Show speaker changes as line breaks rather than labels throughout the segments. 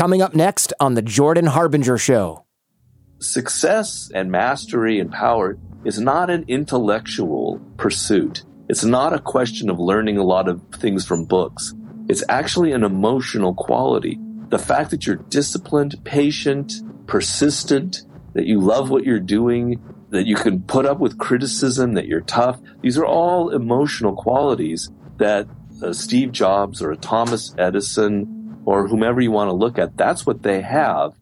Coming up next on The Jordan Harbinger Show.
Success and mastery and power is not an intellectual pursuit. It's not a question of learning a lot of things from books. It's actually an emotional quality. The fact that you're disciplined, patient, persistent, that you love what you're doing, that you can put up with criticism, that you're tough. These are all emotional qualities that uh, Steve Jobs or a Thomas Edison or whomever you want to look at, that's what they have.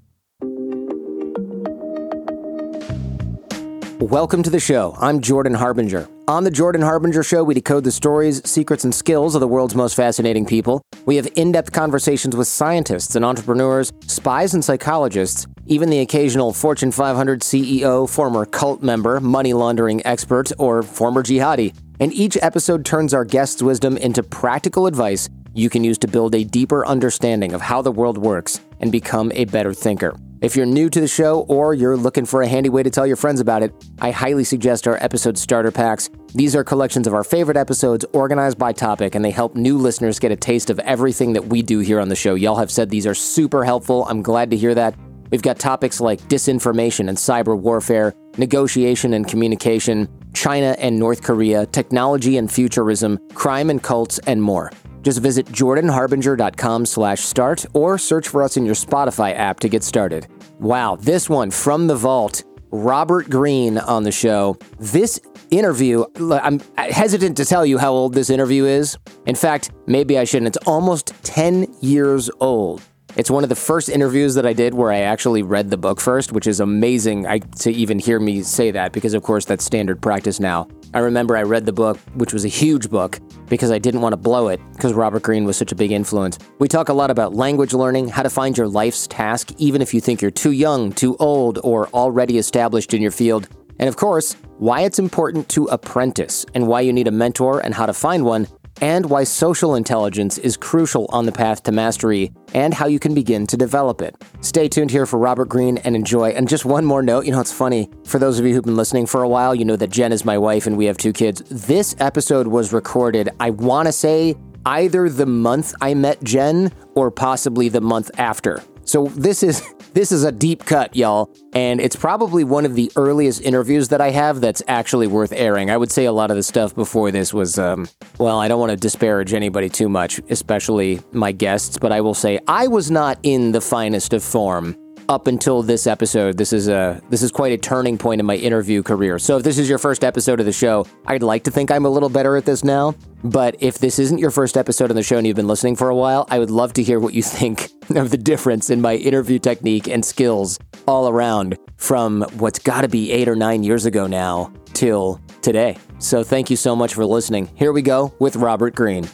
Welcome to the show. I'm Jordan Harbinger. On the Jordan Harbinger Show, we decode the stories, secrets, and skills of the world's most fascinating people. We have in depth conversations with scientists and entrepreneurs, spies and psychologists, even the occasional Fortune 500 CEO, former cult member, money laundering expert, or former jihadi. And each episode turns our guests' wisdom into practical advice you can use to build a deeper understanding of how the world works and become a better thinker. If you're new to the show or you're looking for a handy way to tell your friends about it, I highly suggest our episode starter packs. These are collections of our favorite episodes organized by topic, and they help new listeners get a taste of everything that we do here on the show. Y'all have said these are super helpful. I'm glad to hear that. We've got topics like disinformation and cyber warfare, negotiation and communication, China and North Korea, technology and futurism, crime and cults, and more. Just visit jordanharbinger.com slash start or search for us in your Spotify app to get started. Wow, this one from the vault, Robert Greene on the show. This interview, I'm hesitant to tell you how old this interview is. In fact, maybe I shouldn't. It's almost 10 years old. It's one of the first interviews that I did where I actually read the book first, which is amazing I, to even hear me say that because, of course, that's standard practice now. I remember I read the book, which was a huge book, because I didn't want to blow it, because Robert Greene was such a big influence. We talk a lot about language learning, how to find your life's task, even if you think you're too young, too old, or already established in your field. And of course, why it's important to apprentice, and why you need a mentor and how to find one, and why social intelligence is crucial on the path to mastery and how you can begin to develop it. Stay tuned here for Robert Greene and enjoy. And just one more note you know, it's funny. For those of you who've been listening for a while, you know that Jen is my wife and we have two kids. This episode was recorded, I want to say, either the month I met Jen or possibly the month after. So this is this is a deep cut, y'all, and it's probably one of the earliest interviews that I have that's actually worth airing. I would say a lot of the stuff before this was, um, well, I don't want to disparage anybody too much, especially my guests, but I will say I was not in the finest of form up until this episode. This is a this is quite a turning point in my interview career. So if this is your first episode of the show, I'd like to think I'm a little better at this now. But if this isn't your first episode of the show and you've been listening for a while, I would love to hear what you think of the difference in my interview technique and skills all around from what's got to be 8 or 9 years ago now till today. So thank you so much for listening. Here we go with Robert Greene.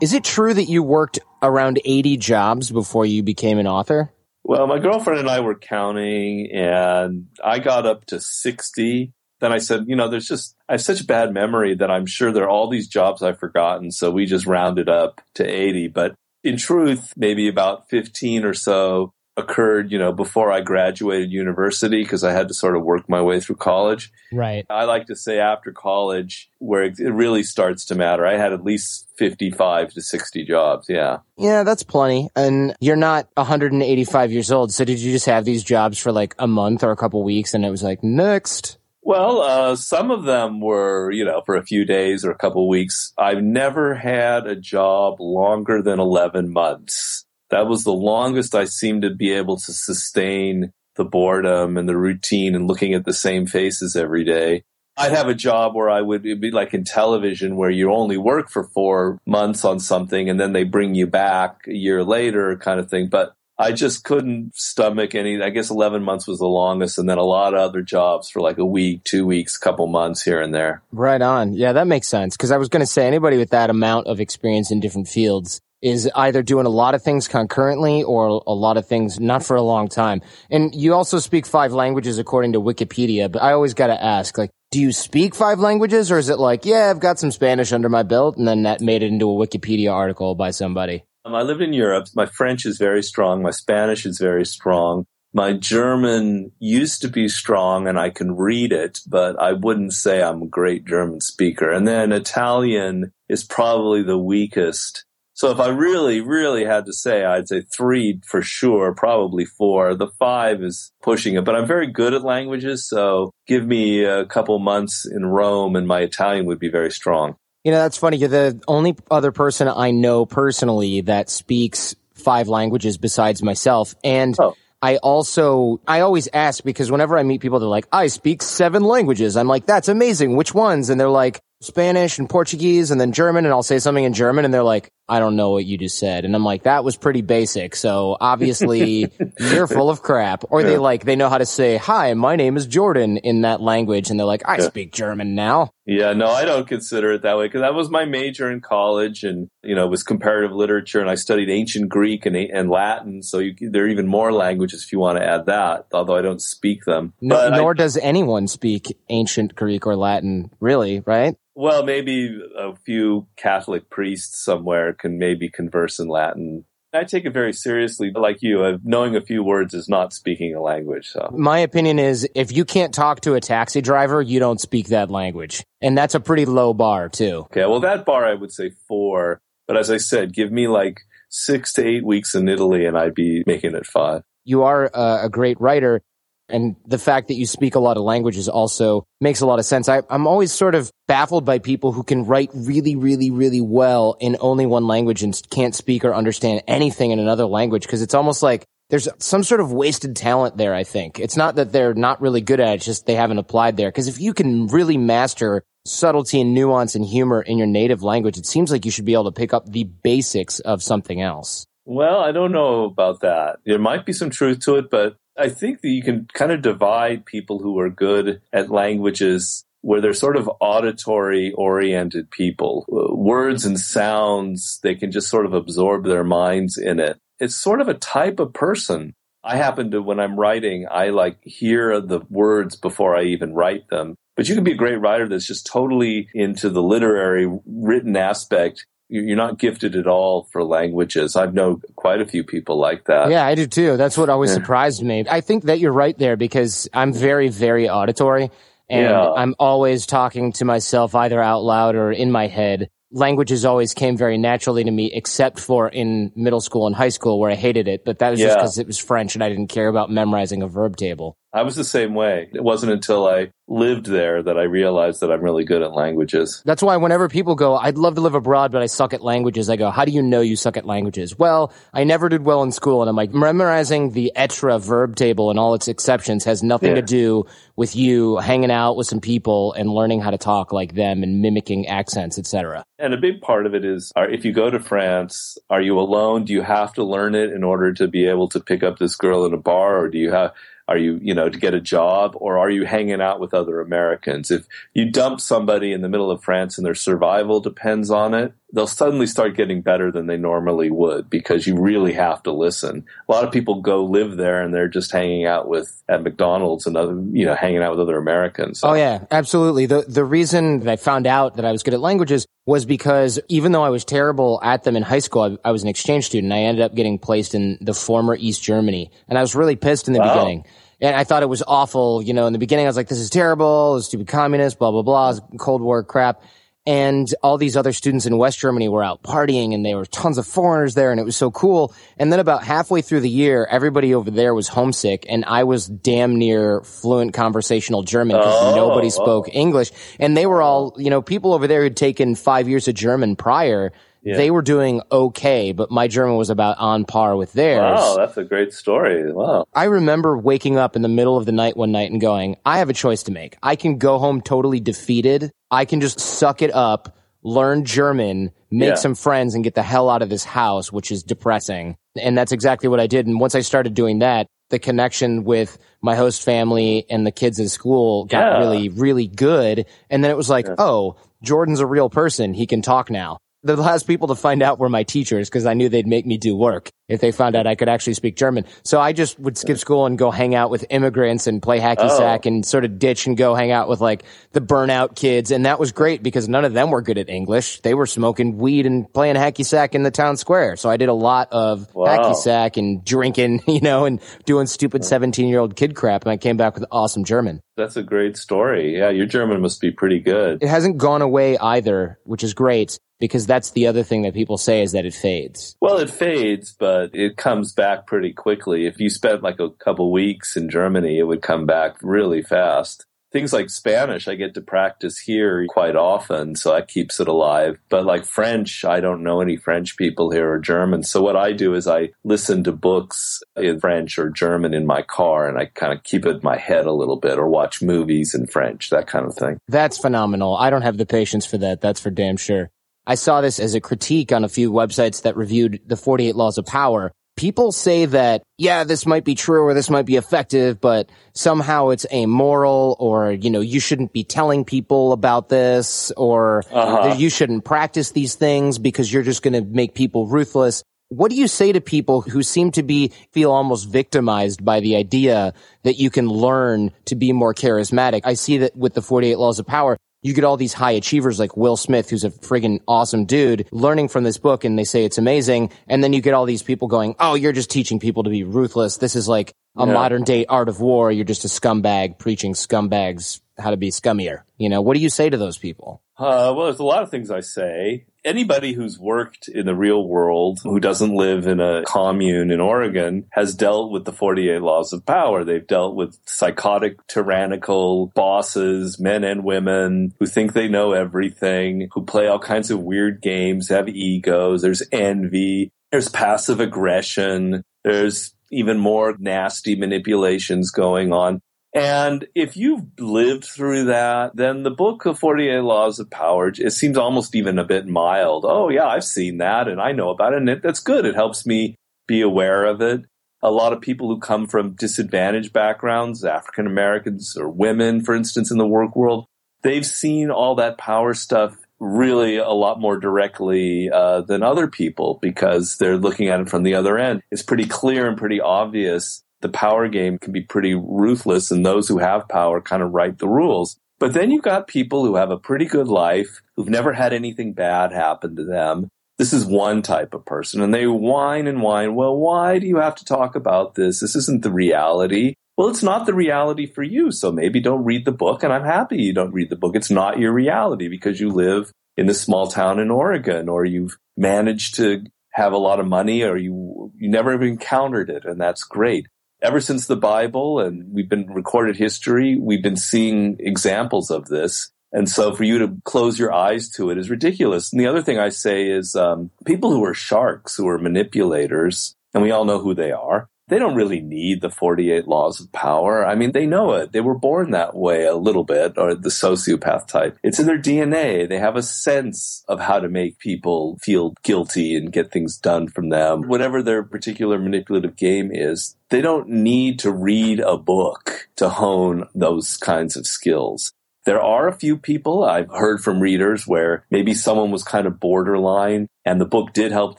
Is it true that you worked around 80 jobs before you became an author?
Well, my girlfriend and I were counting, and I got up to 60. Then I said, you know, there's just, I have such a bad memory that I'm sure there are all these jobs I've forgotten. So we just rounded up to 80. But in truth, maybe about 15 or so occurred, you know, before I graduated university because I had to sort of work my way through college.
Right.
I like to say after college where it really starts to matter. I had at least 55 to 60 jobs. Yeah.
Yeah, that's plenty. And you're not 185 years old. So did you just have these jobs for like a month or a couple weeks and it was like next?
Well, uh, some of them were, you know, for a few days or a couple weeks. I've never had a job longer than 11 months that was the longest I seemed to be able to sustain the boredom and the routine and looking at the same faces every day. I'd have a job where I would be like in television where you only work for four months on something and then they bring you back a year later kind of thing. But I just couldn't stomach any, I guess 11 months was the longest and then a lot of other jobs for like a week, two weeks, couple months here and there.
Right on. Yeah, that makes sense. Cause I was going to say anybody with that amount of experience in different fields is either doing a lot of things concurrently or a lot of things not for a long time. And you also speak five languages according to Wikipedia, but I always got to ask, like, do you speak five languages or is it like, yeah, I've got some Spanish under my belt and then that made it into a Wikipedia article by somebody?
Um, I lived in Europe. My French is very strong. My Spanish is very strong. My German used to be strong and I can read it, but I wouldn't say I'm a great German speaker. And then Italian is probably the weakest So if I really, really had to say, I'd say three for sure, probably four. The five is pushing it, but I'm very good at languages. So give me a couple months in Rome and my Italian would be very strong.
You know, that's funny. You're the only other person I know personally that speaks five languages besides myself. And oh. I also, I always ask because whenever I meet people, they're like, I speak seven languages. I'm like, that's amazing. Which ones? And they're like, Spanish and Portuguese and then German. And I'll say something in German and they're like, I don't know what you just said. And I'm like, that was pretty basic. So obviously you're full of crap. Or yeah. they like, they know how to say, hi, my name is Jordan in that language. And they're like, I yeah. speak German now.
Yeah, no, I don't consider it that way because that was my major in college and, you know, it was comparative literature and I studied ancient Greek and, and Latin. So you, there are even more languages if you want to add that, although I don't speak them.
No, nor I, does anyone speak ancient Greek or Latin, really, right?
Well, maybe a few Catholic priests somewhere can maybe converse in Latin. I take it very seriously, like you, knowing a few words is not speaking a language. So
my opinion is if you can't talk to a taxi driver, you don't speak that language. And that's a pretty low bar too.
Okay. Well, that bar I would say four. But as I said, give me like six to eight weeks in Italy and I'd be making it five.
You are uh, a great writer. And the fact that you speak a lot of languages also makes a lot of sense. I, am always sort of baffled by people who can write really, really, really well in only one language and can't speak or understand anything in another language because it's almost like there's some sort of wasted talent there, I think. It's not that they're not really good at it, it's just they haven't applied there. Because if you can really master subtlety and nuance and humor in your native language, it seems like you should be able to pick up the basics of something else.
Well, I don't know about that. There might be some truth to it, but I think that you can kind of divide people who are good at languages where they're sort of auditory oriented people. Words and sounds, they can just sort of absorb their minds in it. It's sort of a type of person. I happen to, when I'm writing, I like hear the words before I even write them. But you can be a great writer that's just totally into the literary written aspect you're not gifted at all for languages. I've known quite a few people like that.
Yeah, I do too. That's what always surprised me. I think that you're right there because I'm very, very auditory and yeah. I'm always talking to myself either out loud or in my head languages always came very naturally to me, except for in middle school and high school where I hated it. But that was yeah. just because it was French and I didn't care about memorizing a verb table.
I was the same way. It wasn't until I lived there that I realized that I'm really good at languages.
That's why whenever people go, I'd love to live abroad, but I suck at languages, I go, how do you know you suck at languages? Well, I never did well in school. And I'm like, memorizing the être verb table and all its exceptions has nothing yeah. to do with you hanging out with some people and learning how to talk like them and mimicking accents, etc.
And a big part of it is, if you go to France, are you alone? Do you have to learn it in order to be able to pick up this girl in a bar or do you have, are you, you know, to get a job or are you hanging out with other Americans? If you dump somebody in the middle of France and their survival depends on it, they'll suddenly start getting better than they normally would because you really have to listen. A lot of people go live there and they're just hanging out with at McDonald's and other, you know, hanging out with other Americans.
So. Oh yeah, absolutely. The the reason that I found out that I was good at languages was because even though I was terrible at them in high school, I, I was an exchange student. I ended up getting placed in the former East Germany, and I was really pissed in the wow. beginning. And I thought it was awful. You know, in the beginning, I was like, this is terrible. Stupid communist, blah, blah, blah, Cold War crap and all these other students in West Germany were out partying and there were tons of foreigners there and it was so cool. And then about halfway through the year, everybody over there was homesick and I was damn near fluent conversational German because oh, nobody spoke oh. English. And they were all, you know, people over there who'd taken five years of German prior yeah. They were doing okay, but my German was about on par with theirs.
Wow, that's a great story. Wow.
I remember waking up in the middle of the night one night and going, I have a choice to make. I can go home totally defeated. I can just suck it up, learn German, make yeah. some friends and get the hell out of this house, which is depressing. And that's exactly what I did. And once I started doing that, the connection with my host family and the kids at school got yeah. really, really good. And then it was like, yeah. oh, Jordan's a real person. He can talk now the last people to find out were my teachers because I knew they'd make me do work if they found out I could actually speak German. So I just would skip school and go hang out with immigrants and play hacky oh. sack and sort of ditch and go hang out with like the burnout kids. And that was great because none of them were good at English. They were smoking weed and playing hacky sack in the town square. So I did a lot of wow. hacky sack and drinking, you know, and doing stupid 17 year old kid crap. And I came back with awesome German.
That's a great story. Yeah, your German must be pretty good.
It hasn't gone away either, which is great because that's the other thing that people say is that it fades.
Well, it fades, but it comes back pretty quickly. If you spent like a couple weeks in Germany, it would come back really fast things like Spanish, I get to practice here quite often, so that keeps it alive. But like French, I don't know any French people here or German. So what I do is I listen to books in French or German in my car and I kind of keep it in my head a little bit or watch movies in French, that kind of thing.
That's phenomenal. I don't have the patience for that. That's for damn sure. I saw this as a critique on a few websites that reviewed the 48 laws of power people say that, yeah, this might be true or this might be effective, but somehow it's amoral or, you know, you shouldn't be telling people about this or uh-huh. you shouldn't practice these things because you're just going to make people ruthless. What do you say to people who seem to be feel almost victimized by the idea that you can learn to be more charismatic? I see that with the 48 laws of power, you get all these high achievers like Will Smith, who's a friggin' awesome dude, learning from this book and they say it's amazing. And then you get all these people going, Oh, you're just teaching people to be ruthless. This is like a yeah. modern day art of war. You're just a scumbag preaching scumbags how to be scummier. You know, what do you say to those people?
Uh, well, there's a lot of things I say. Anybody who's worked in the real world, who doesn't live in a commune in Oregon, has dealt with the 48 laws of power. They've dealt with psychotic, tyrannical bosses, men and women who think they know everything, who play all kinds of weird games, have egos, there's envy, there's passive aggression, there's even more nasty manipulations going on. And if you've lived through that, then the book of 48 Laws of Power, it seems almost even a bit mild. Oh, yeah, I've seen that and I know about it. And it, that's good. It helps me be aware of it. A lot of people who come from disadvantaged backgrounds, African Americans or women, for instance, in the work world, they've seen all that power stuff really a lot more directly uh, than other people because they're looking at it from the other end. It's pretty clear and pretty obvious the power game can be pretty ruthless and those who have power kind of write the rules. But then you've got people who have a pretty good life, who've never had anything bad happen to them. This is one type of person and they whine and whine. Well, why do you have to talk about this? This isn't the reality. Well, it's not the reality for you. So maybe don't read the book. And I'm happy you don't read the book. It's not your reality because you live in a small town in Oregon or you've managed to have a lot of money or you, you never even encountered it. And that's great ever since the Bible and we've been recorded history, we've been seeing examples of this. And so for you to close your eyes to it is ridiculous. And the other thing I say is um, people who are sharks, who are manipulators, and we all know who they are, they don't really need the 48 laws of power. I mean, they know it. They were born that way a little bit, or the sociopath type. It's in their DNA. They have a sense of how to make people feel guilty and get things done from them. Whatever their particular manipulative game is, they don't need to read a book to hone those kinds of skills. There are a few people I've heard from readers where maybe someone was kind of borderline and the book did help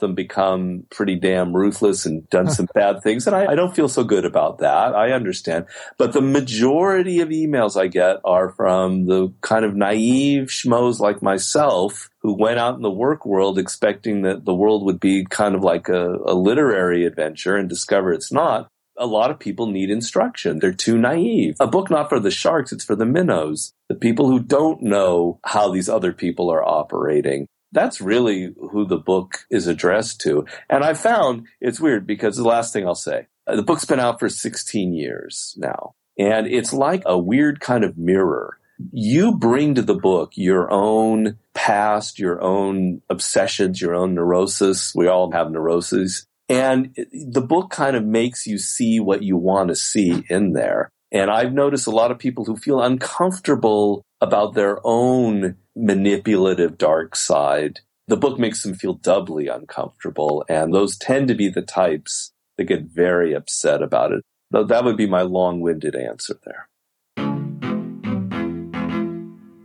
them become pretty damn ruthless and done some bad things. And I, I, don't feel so good about that. I understand. But the majority of emails I get are from the kind of naive schmoes like myself who went out in the work world expecting that the world would be kind of like a, a literary adventure and discover it's not a lot of people need instruction. They're too naive. A book not for the sharks, it's for the minnows, the people who don't know how these other people are operating. That's really who the book is addressed to. And I found it's weird because the last thing I'll say, uh, the book's been out for 16 years now. And it's like a weird kind of mirror. You bring to the book your own past, your own obsessions, your own neurosis. We all have neuroses. And the book kind of makes you see what you want to see in there. And I've noticed a lot of people who feel uncomfortable about their own manipulative dark side. The book makes them feel doubly uncomfortable. And those tend to be the types that get very upset about it. That would be my long winded answer there.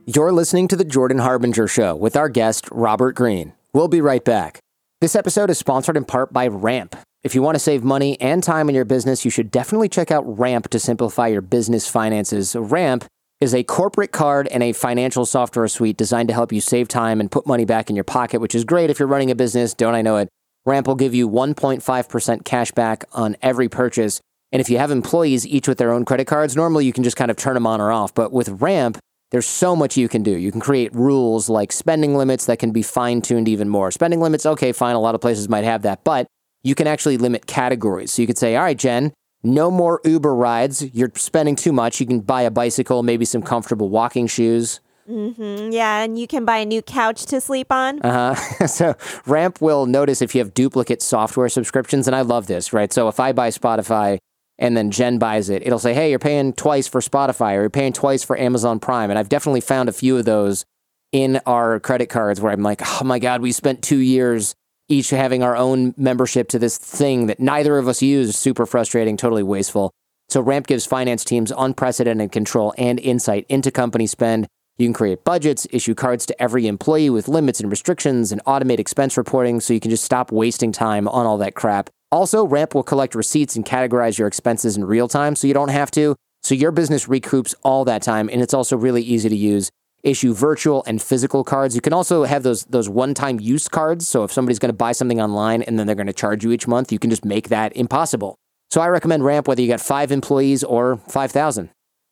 You're listening to The Jordan Harbinger Show with our guest, Robert Greene. We'll be right back. This episode is sponsored in part by Ramp. If you want to save money and time in your business, you should definitely check out Ramp to simplify your business finances. Ramp is a corporate card and a financial software suite designed to help you save time and put money back in your pocket, which is great if you're running a business. Don't I know it? Ramp will give you 1.5% cash back on every purchase. And if you have employees each with their own credit cards, normally you can just kind of turn them on or off. But with Ramp, there's so much you can do. You can create rules like spending limits that can be fine tuned even more. Spending limits, okay, fine. A lot of places might have that, but you can actually limit categories. So you could say, all right, Jen, no more Uber rides. You're spending too much. You can buy a bicycle, maybe some comfortable walking shoes.
Mm-hmm. Yeah, and you can buy a new couch to sleep on.
Uh huh. so Ramp will notice if you have duplicate software subscriptions, and I love this, right? So if I buy Spotify and then Jen buys it, it'll say, hey, you're paying twice for Spotify or you're paying twice for Amazon Prime. And I've definitely found a few of those in our credit cards where I'm like, oh my God, we spent two years each having our own membership to this thing that neither of us use. Super frustrating, totally wasteful. So Ramp gives finance teams unprecedented control and insight into company spend you can create budgets, issue cards to every employee with limits and restrictions, and automate expense reporting so you can just stop wasting time on all that crap. Also, Ramp will collect receipts and categorize your expenses in real time so you don't have to. So your business recoups all that time, and it's also really easy to use. Issue virtual and physical cards. You can also have those those one-time use cards. So if somebody's going to buy something online and then they're going to charge you each month, you can just make that impossible. So I recommend Ramp whether you got five employees or five thousand.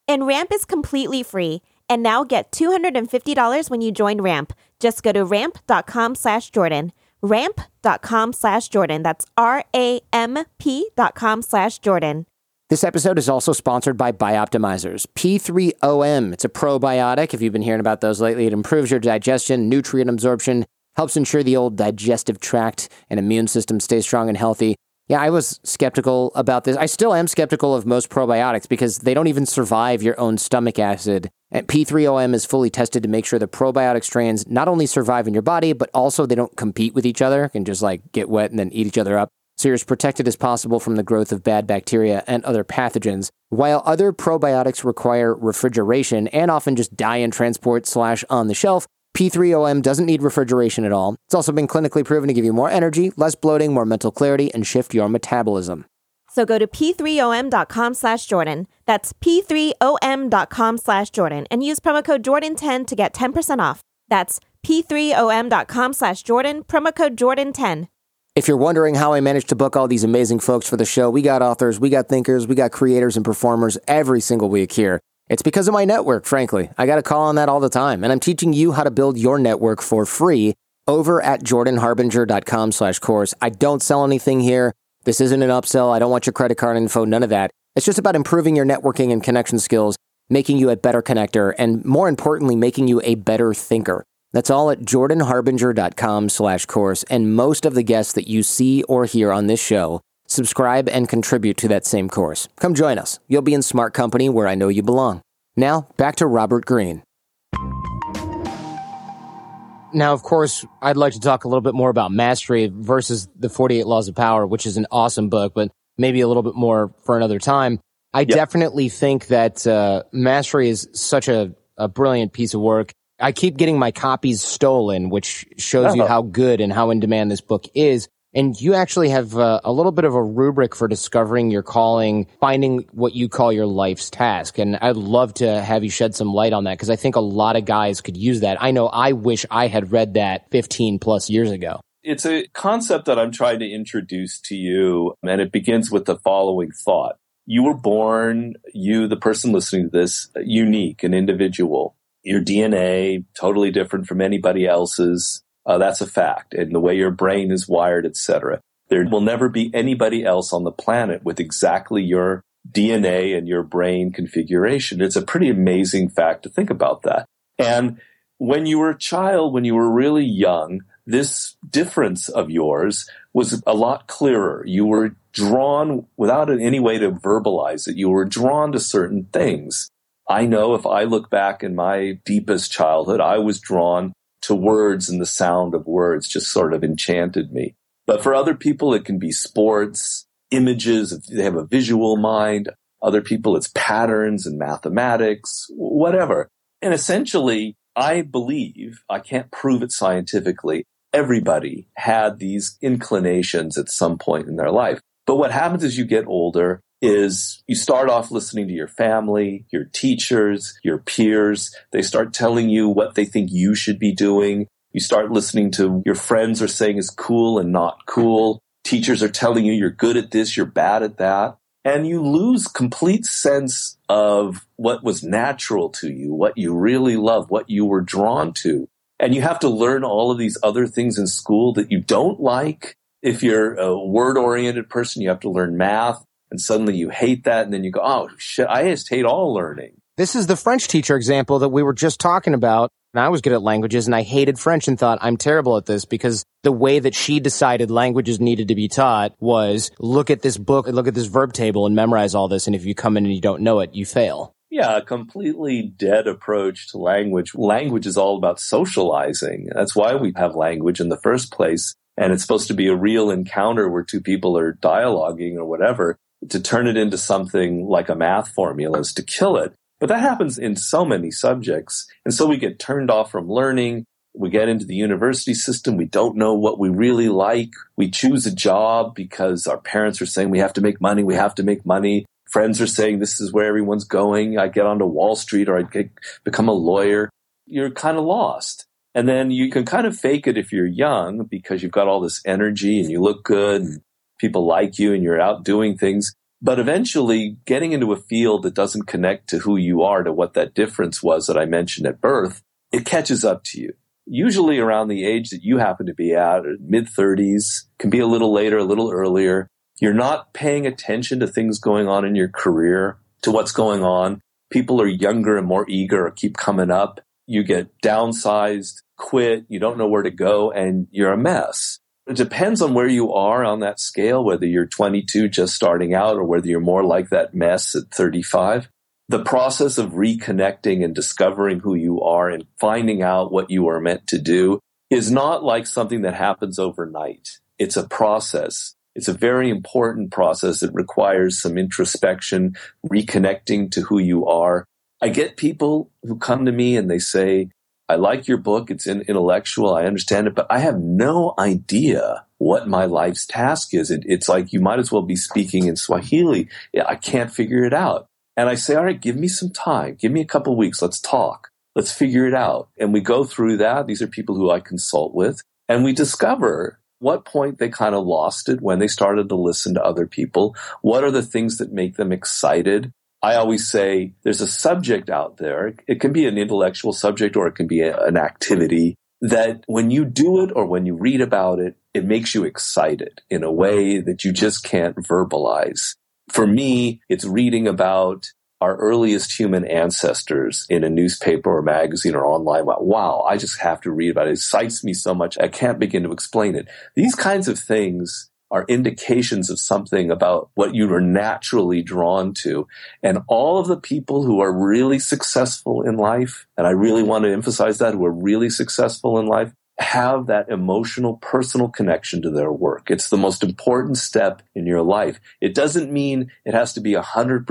And Ramp is completely free. And now get $250 when you join Ramp. Just go to ramp.com slash Jordan. Ramp.com slash Jordan. That's R A M P dot com slash Jordan.
This episode is also sponsored by Bioptimizers. P3OM. It's a probiotic. If you've been hearing about those lately, it improves your digestion, nutrient absorption, helps ensure the old digestive tract and immune system stay strong and healthy. Yeah, I was skeptical about this. I still am skeptical of most probiotics because they don't even survive your own stomach acid. And P3OM is fully tested to make sure the probiotic strains not only survive in your body, but also they don't compete with each other and just like get wet and then eat each other up. So you're as protected as possible from the growth of bad bacteria and other pathogens. While other probiotics require refrigeration and often just die in transport slash on the shelf, P3OM doesn't need refrigeration at all. It's also been clinically proven to give you more energy, less bloating, more mental clarity, and shift your metabolism.
So go to p3om.com slash Jordan. That's p3om.com slash Jordan and use promo code Jordan10 to get 10% off. That's p3om.com slash Jordan, promo code Jordan10.
If you're wondering how I managed to book all these amazing folks for the show, we got authors, we got thinkers, we got creators and performers every single week here. It's because of my network, frankly. I got to call on that all the time. And I'm teaching you how to build your network for free over at jordanharbinger.com slash course. I don't sell anything here. This isn't an upsell. I don't want your credit card info, none of that. It's just about improving your networking and connection skills, making you a better connector, and more importantly, making you a better thinker. That's all at jordanharbinger.com slash course. And most of the guests that you see or hear on this show subscribe and contribute to that same course. Come join us. You'll be in smart company where I know you belong. Now, back to Robert Greene. Now, of course, I'd like to talk a little bit more about mastery versus the 48 Laws of Power, which is an awesome book, but maybe a little bit more for another time. I yep. definitely think that uh, mastery is such a, a brilliant piece of work. I keep getting my copies stolen, which shows uh-huh. you how good and how in demand this book is. And you actually have uh, a little bit of a rubric for discovering your calling, finding what you call your life's task. And I'd love to have you shed some light on that because I think a lot of guys could use that. I know I wish I had read that 15 plus years ago.
It's a concept that I'm trying to introduce to you, and it begins with the following thought. You were born, you, the person listening to this, unique, an individual. Your DNA, totally different from anybody else's uh, that's a fact. And the way your brain is wired, etc. There will never be anybody else on the planet with exactly your DNA and your brain configuration. It's a pretty amazing fact to think about that. And when you were a child, when you were really young, this difference of yours was a lot clearer. You were drawn without any way to verbalize it. You were drawn to certain things. I know if I look back in my deepest childhood, I was drawn to words and the sound of words just sort of enchanted me. But for other people, it can be sports, images, they have a visual mind. Other people, it's patterns and mathematics, whatever. And essentially, I believe, I can't prove it scientifically, everybody had these inclinations at some point in their life. But what happens as you get older is you start off listening to your family, your teachers, your peers. They start telling you what they think you should be doing. You start listening to your friends are saying is cool and not cool. Teachers are telling you you're good at this, you're bad at that. and you lose complete sense of what was natural to you, what you really love, what you were drawn to. And you have to learn all of these other things in school that you don't like. If you're a word oriented person, you have to learn math and suddenly you hate that. And then you go, Oh shit, I just hate all learning.
This is the French teacher example that we were just talking about. And I was good at languages and I hated French and thought I'm terrible at this because the way that she decided languages needed to be taught was look at this book, and look at this verb table and memorize all this. And if you come in and you don't know it, you fail.
Yeah, a completely dead approach to language. Language is all about socializing. That's why we have language in the first place. And it's supposed to be a real encounter where two people are dialoguing or whatever. To turn it into something like a math formula is to kill it. But that happens in so many subjects. And so we get turned off from learning. We get into the university system. We don't know what we really like. We choose a job because our parents are saying we have to make money. We have to make money. Friends are saying this is where everyone's going. I get onto Wall Street or I get, become a lawyer. You're kind of lost. And then you can kind of fake it if you're young because you've got all this energy and you look good and people like you and you're out doing things. But eventually getting into a field that doesn't connect to who you are, to what that difference was that I mentioned at birth, it catches up to you. Usually around the age that you happen to be at, mid 30s, can be a little later, a little earlier. You're not paying attention to things going on in your career, to what's going on. People are younger and more eager or keep coming up. You get downsized, quit, you don't know where to go, and you're a mess. It depends on where you are on that scale, whether you're 22 just starting out or whether you're more like that mess at 35. The process of reconnecting and discovering who you are and finding out what you are meant to do is not like something that happens overnight. It's a process. It's a very important process that requires some introspection, reconnecting to who you are. I get people who come to me and they say, I like your book. It's intellectual. I understand it, but I have no idea what my life's task is. It, it's like you might as well be speaking in Swahili. I can't figure it out. And I say, all right, give me some time. Give me a couple weeks. Let's talk. Let's figure it out. And we go through that. These are people who I consult with and we discover what point they kind of lost it when they started to listen to other people. What are the things that make them excited? I always say there's a subject out there. It can be an intellectual subject or it can be a, an activity that when you do it or when you read about it, it makes you excited in a way that you just can't verbalize. For me, it's reading about our earliest human ancestors in a newspaper or magazine or online. Wow, I just have to read about it. It excites me so much. I can't begin to explain it. These kinds of things are indications of something about what you are naturally drawn to. And all of the people who are really successful in life, and I really want to emphasize that, who are really successful in life, have that emotional, personal connection to their work. It's the most important step in your life. It doesn't mean it has to be 100%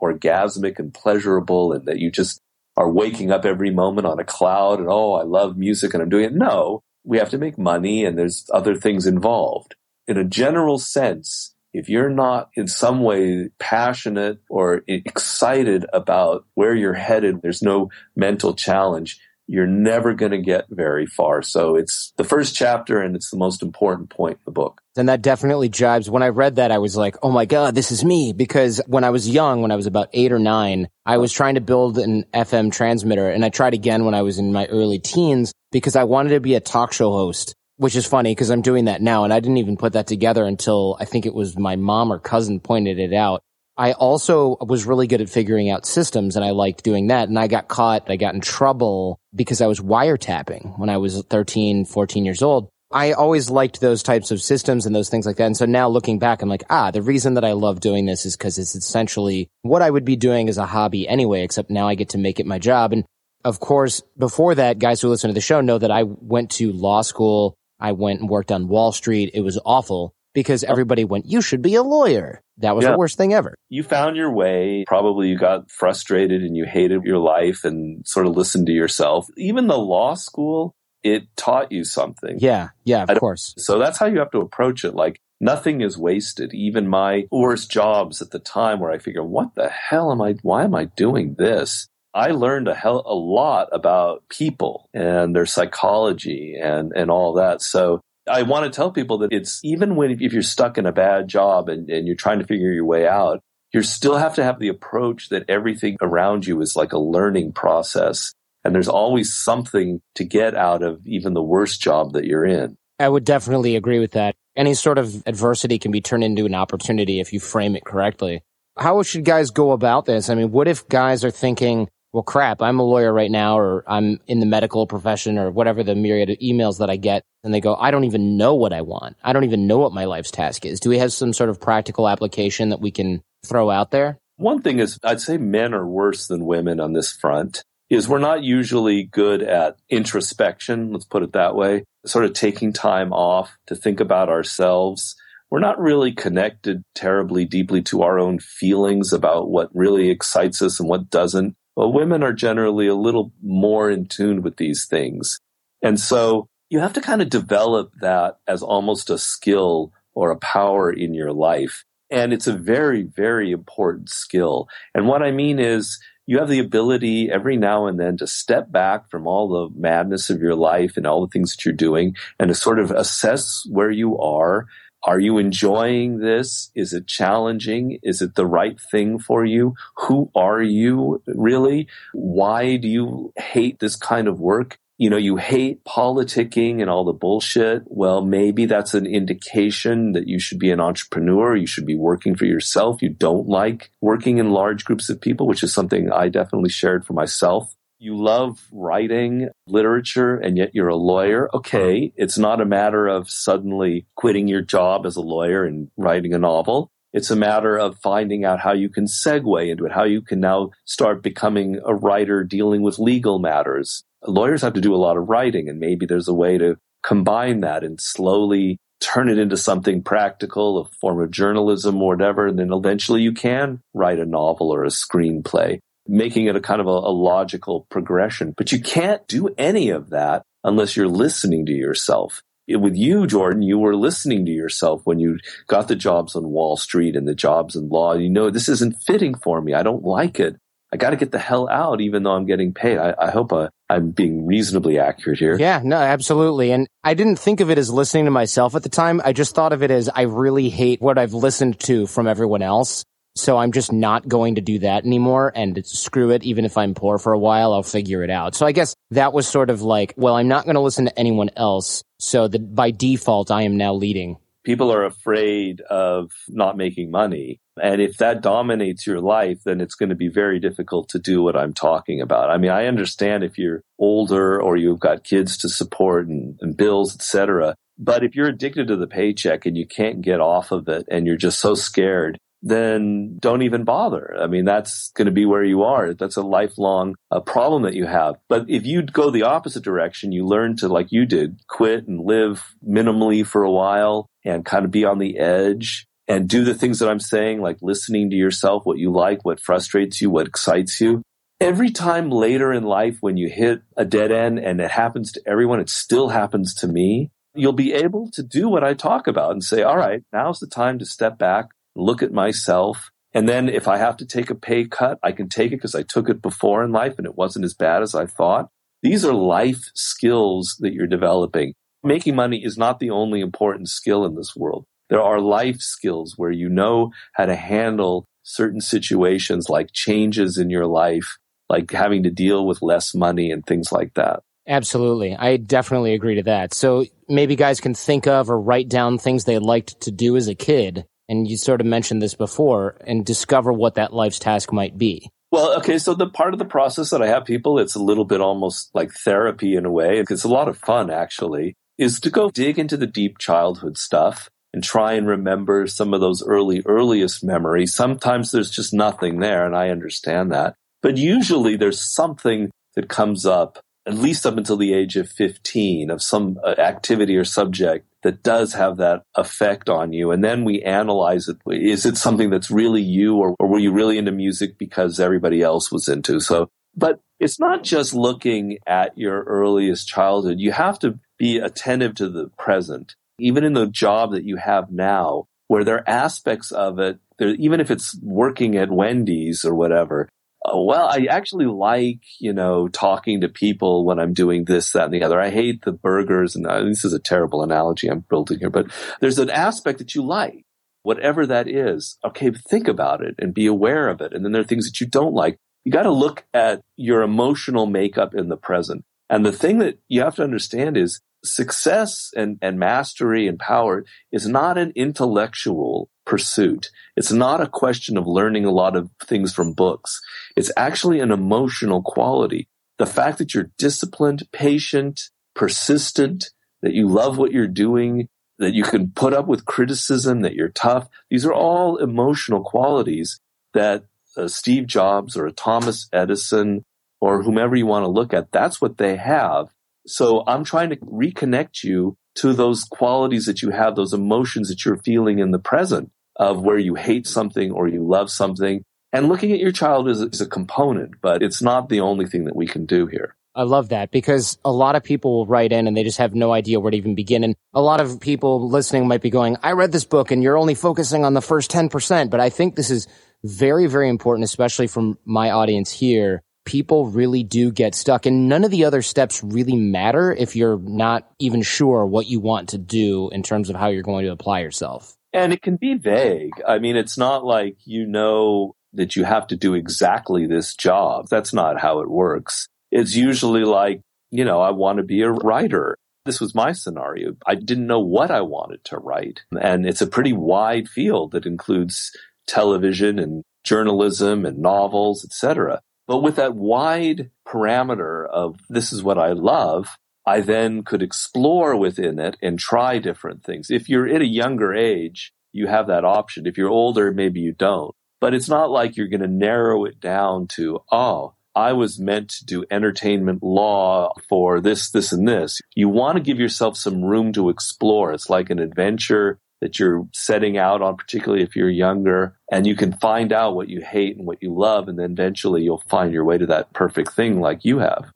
orgasmic and pleasurable and that you just are waking up every moment on a cloud and, oh, I love music and I'm doing it. No, we have to make money and there's other things involved in a general sense, if you're not in some way passionate or excited about where you're headed, there's no mental challenge, you're never going to get very far. So it's the first chapter and it's the most important point in the book.
And that definitely jibes. When I read that, I was like, oh my God, this is me. Because when I was young, when I was about eight or nine, I was trying to build an FM transmitter and I tried again when I was in my early teens because I wanted to be a talk show host which is funny because I'm doing that now and I didn't even put that together until I think it was my mom or cousin pointed it out. I also was really good at figuring out systems and I liked doing that. And I got caught, I got in trouble because I was wiretapping when I was 13, 14 years old. I always liked those types of systems and those things like that. And so now looking back, I'm like, ah, the reason that I love doing this is because it's essentially what I would be doing as a hobby anyway, except now I get to make it my job. And of course, before that, guys who listen to the show know that I went to law school I went and worked on Wall Street. It was awful because oh. everybody went, you should be a lawyer. That was yeah. the worst thing ever.
You found your way. Probably you got frustrated and you hated your life and sort of listened to yourself. Even the law school, it taught you something.
Yeah. Yeah, of course.
So that's how you have to approach it. Like nothing is wasted. Even my worst jobs at the time where I figure, what the hell am I, why am I doing this? I learned a hell a lot about people and their psychology and and all that. So I want to tell people that it's even when if you're stuck in a bad job and, and you're trying to figure your way out, you still have to have the approach that everything around you is like a learning process. And there's always something to get out of even the worst job that you're in.
I would definitely agree with that. Any sort of adversity can be turned into an opportunity if you frame it correctly. How should guys go about this? I mean, what if guys are thinking, well, crap, I'm a lawyer right now, or I'm in the medical profession, or whatever the myriad of emails that I get, and they go, I don't even know what I want. I don't even know what my life's task is. Do we have some sort of practical application that we can throw out there?
One thing is, I'd say men are worse than women on this front. Is we're not usually good at introspection, let's put it that way, sort of taking time off to think about ourselves. We're not really connected terribly deeply to our own feelings about what really excites us and what doesn't. Well, women are generally a little more in tune with these things. And so you have to kind of develop that as almost a skill or a power in your life. And it's a very, very important skill. And what I mean is you have the ability every now and then to step back from all the madness of your life and all the things that you're doing and to sort of assess where you are are you enjoying this? Is it challenging? Is it the right thing for you? Who are you really? Why do you hate this kind of work? You know, you hate politicking and all the bullshit. Well, maybe that's an indication that you should be an entrepreneur. You should be working for yourself. You don't like working in large groups of people, which is something I definitely shared for myself you love writing literature and yet you're a lawyer. Okay. It's not a matter of suddenly quitting your job as a lawyer and writing a novel. It's a matter of finding out how you can segue into it, how you can now start becoming a writer dealing with legal matters. Lawyers have to do a lot of writing and maybe there's a way to combine that and slowly turn it into something practical, a form of journalism or whatever. And then eventually you can write a novel or a screenplay making it a kind of a, a logical progression. But you can't do any of that unless you're listening to yourself with you, Jordan, you were listening to yourself when you got the jobs on Wall Street and the jobs in law. You know, this isn't fitting for me. I don't like it. I got to get the hell out, even though I'm getting paid. I, I hope I, I'm being reasonably accurate here.
Yeah, no, absolutely. And I didn't think of it as listening to myself at the time. I just thought of it as I really hate what I've listened to from everyone else. So I'm just not going to do that anymore and screw it. Even if I'm poor for a while, I'll figure it out. So I guess that was sort of like, well, I'm not going to listen to anyone else. So that by default, I am now leading.
People are afraid of not making money. And if that dominates your life, then it's going to be very difficult to do what I'm talking about. I mean, I understand if you're older or you've got kids to support and, and bills, etc. But if you're addicted to the paycheck and you can't get off of it and you're just so scared, then don't even bother. I mean, that's going to be where you are. That's a lifelong uh, problem that you have. But if you go the opposite direction, you learn to, like you did, quit and live minimally for a while and kind of be on the edge and do the things that I'm saying, like listening to yourself, what you like, what frustrates you, what excites you. Every time later in life when you hit a dead end and it happens to everyone, it still happens to me. You'll be able to do what I talk about and say, all right, now's the time to step back, look at myself. And then if I have to take a pay cut, I can take it because I took it before in life and it wasn't as bad as I thought. These are life skills that you're developing. Making money is not the only important skill in this world. There are life skills where you know how to handle certain situations like changes in your life, like having to deal with less money and things like that.
Absolutely. I definitely agree to that. So maybe guys can think of or write down things they liked to do as a kid and you sort of mentioned this before, and discover what that life's task might be.
Well, okay, so the part of the process that I have people, it's a little bit almost like therapy in a way. It's a lot of fun, actually, is to go dig into the deep childhood stuff and try and remember some of those early, earliest memories. Sometimes there's just nothing there, and I understand that. But usually there's something that comes up, at least up until the age of 15, of some uh, activity or subject that does have that effect on you. And then we analyze it. Is it something that's really you or, or were you really into music because everybody else was into? So, but it's not just looking at your earliest childhood. You have to be attentive to the present, even in the job that you have now, where there are aspects of it, there, even if it's working at Wendy's or whatever, well, I actually like, you know, talking to people when I'm doing this, that, and the other. I hate the burgers, and uh, this is a terrible analogy I'm building here, but there's an aspect that you like. whatever that is. Okay, think about it and be aware of it. And then there are things that you don't like. You got to look at your emotional makeup in the present. And the thing that you have to understand is success and, and mastery and power is not an intellectual pursuit. It's not a question of learning a lot of things from books. It's actually an emotional quality. The fact that you're disciplined, patient, persistent, that you love what you're doing, that you can put up with criticism, that you're tough. These are all emotional qualities that uh, Steve Jobs or Thomas Edison or whomever you want to look at, that's what they have. So I'm trying to reconnect you to those qualities that you have, those emotions that you're feeling in the present of where you hate something or you love something. And looking at your child is, is a component, but it's not the only thing that we can do here.
I love that because a lot of people will write in and they just have no idea where to even begin. And a lot of people listening might be going, I read this book and you're only focusing on the first 10%. But I think this is very, very important, especially from my audience here. People really do get stuck and none of the other steps really matter if you're not even sure what you want to do in terms of how you're going to apply yourself.
And it can be vague. I mean, it's not like you know that you have to do exactly this job. That's not how it works it's usually like, you know, I want to be a writer. This was my scenario. I didn't know what I wanted to write. And it's a pretty wide field that includes television and journalism and novels, etc. But with that wide parameter of this is what I love, I then could explore within it and try different things. If you're at a younger age, you have that option. If you're older, maybe you don't. But it's not like you're going to narrow it down to, oh, I was meant to do entertainment law for this, this, and this. You want to give yourself some room to explore. It's like an adventure that you're setting out on, particularly if you're younger, and you can find out what you hate and what you love, and then eventually you'll find your way to that perfect thing like you have.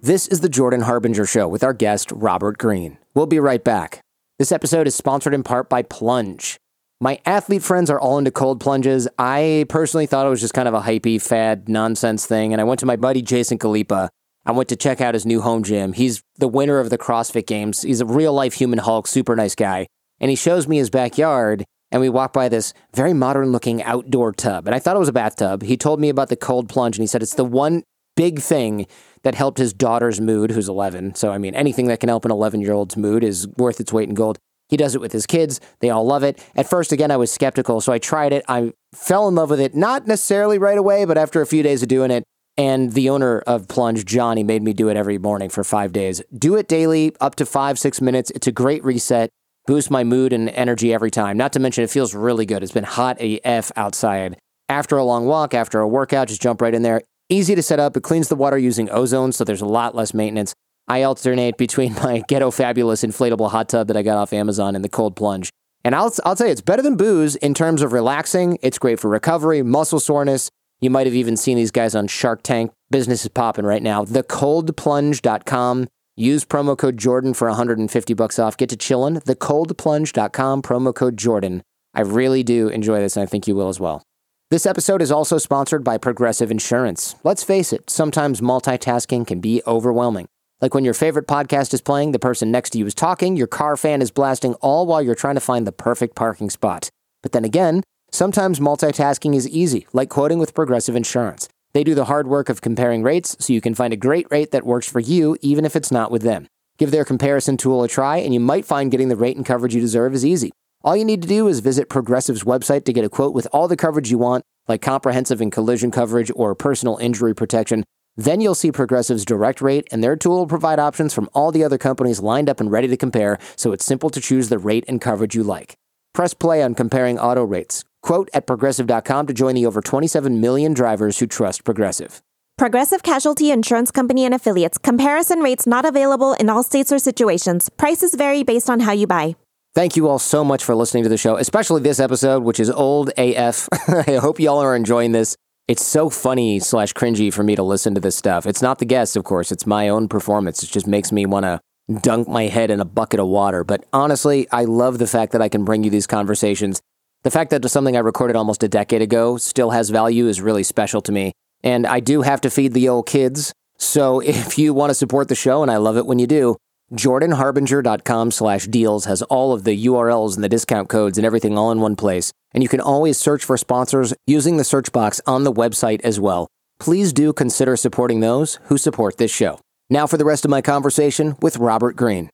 This is the Jordan Harbinger Show with our guest, Robert Greene. We'll be right back. This episode is sponsored in part by Plunge. My athlete friends are all into cold plunges. I personally thought it was just kind of a hypey, fad, nonsense thing. And I went to my buddy Jason Khalipa. I went to check out his new home gym. He's the winner of the CrossFit Games. He's a real life human Hulk, super nice guy. And he shows me his backyard. And we walk by this very modern looking outdoor tub. And I thought it was a bathtub. He told me about the cold plunge and he said it's the one big thing that helped his daughter's mood, who's 11. So, I mean, anything that can help an 11 year old's mood is worth its weight in gold. He does it with his kids. They all love it. At first, again, I was skeptical, so I tried it. I fell in love with it, not necessarily right away, but after a few days of doing it. And the owner of Plunge, Johnny, made me do it every morning for five days. Do it daily, up to five, six minutes. It's a great reset, boosts my mood and energy every time. Not to mention, it feels really good. It's been hot AF outside. After a long walk, after a workout, just jump right in there. Easy to set up. It cleans the water using ozone, so there's a lot less maintenance. I alternate between my Ghetto Fabulous inflatable hot tub that I got off Amazon and the cold plunge. And I'll, I'll tell you, it's better than booze in terms of relaxing. It's great for recovery, muscle soreness. You might have even seen these guys on Shark Tank. Business is popping right now. Thecoldplunge.com. Use promo code Jordan for 150 bucks off. Get to chillin'. Thecoldplunge.com, promo code Jordan. I really do enjoy this, and I think you will as well. This episode is also sponsored by Progressive Insurance. Let's face it, sometimes multitasking can be overwhelming. Like when your favorite podcast is playing, the person next to you is talking, your car fan is blasting, all while you're trying to find the perfect parking spot. But then again, sometimes multitasking is easy, like quoting with Progressive Insurance. They do the hard work of comparing rates so you can find a great rate that works for you, even if it's not with them. Give their comparison tool a try, and you might find getting the rate and coverage you deserve is easy. All you need to do is visit Progressive's website to get a quote with all the coverage you want, like comprehensive and collision coverage or personal injury protection then you'll see Progressive's direct rate, and their tool will provide options from all the other companies lined up and ready to compare, so it's simple to choose the rate and coverage you like. Press play on comparing auto rates. Quote at progressive.com to join the over 27 million drivers who trust Progressive.
Progressive Casualty Insurance Company and Affiliates. Comparison rates not available in all states or situations. Prices vary based on how you buy.
Thank you all so much for listening to the show, especially this episode, which is old AF. I hope y'all are enjoying this it's so funny slash cringy for me to listen to this stuff. It's not the guests, of course. It's my own performance. It just makes me want to dunk my head in a bucket of water. But honestly, I love the fact that I can bring you these conversations. The fact that something I recorded almost a decade ago still has value is really special to me. And I do have to feed the old kids. So if you want to support the show, and I love it when you do, JordanHarbinger.com slash deals has all of the URLs and the discount codes and everything all in one place. And you can always search for sponsors using the search box on the website as well. Please do consider supporting those who support this show. Now for the rest of my conversation with Robert Greene.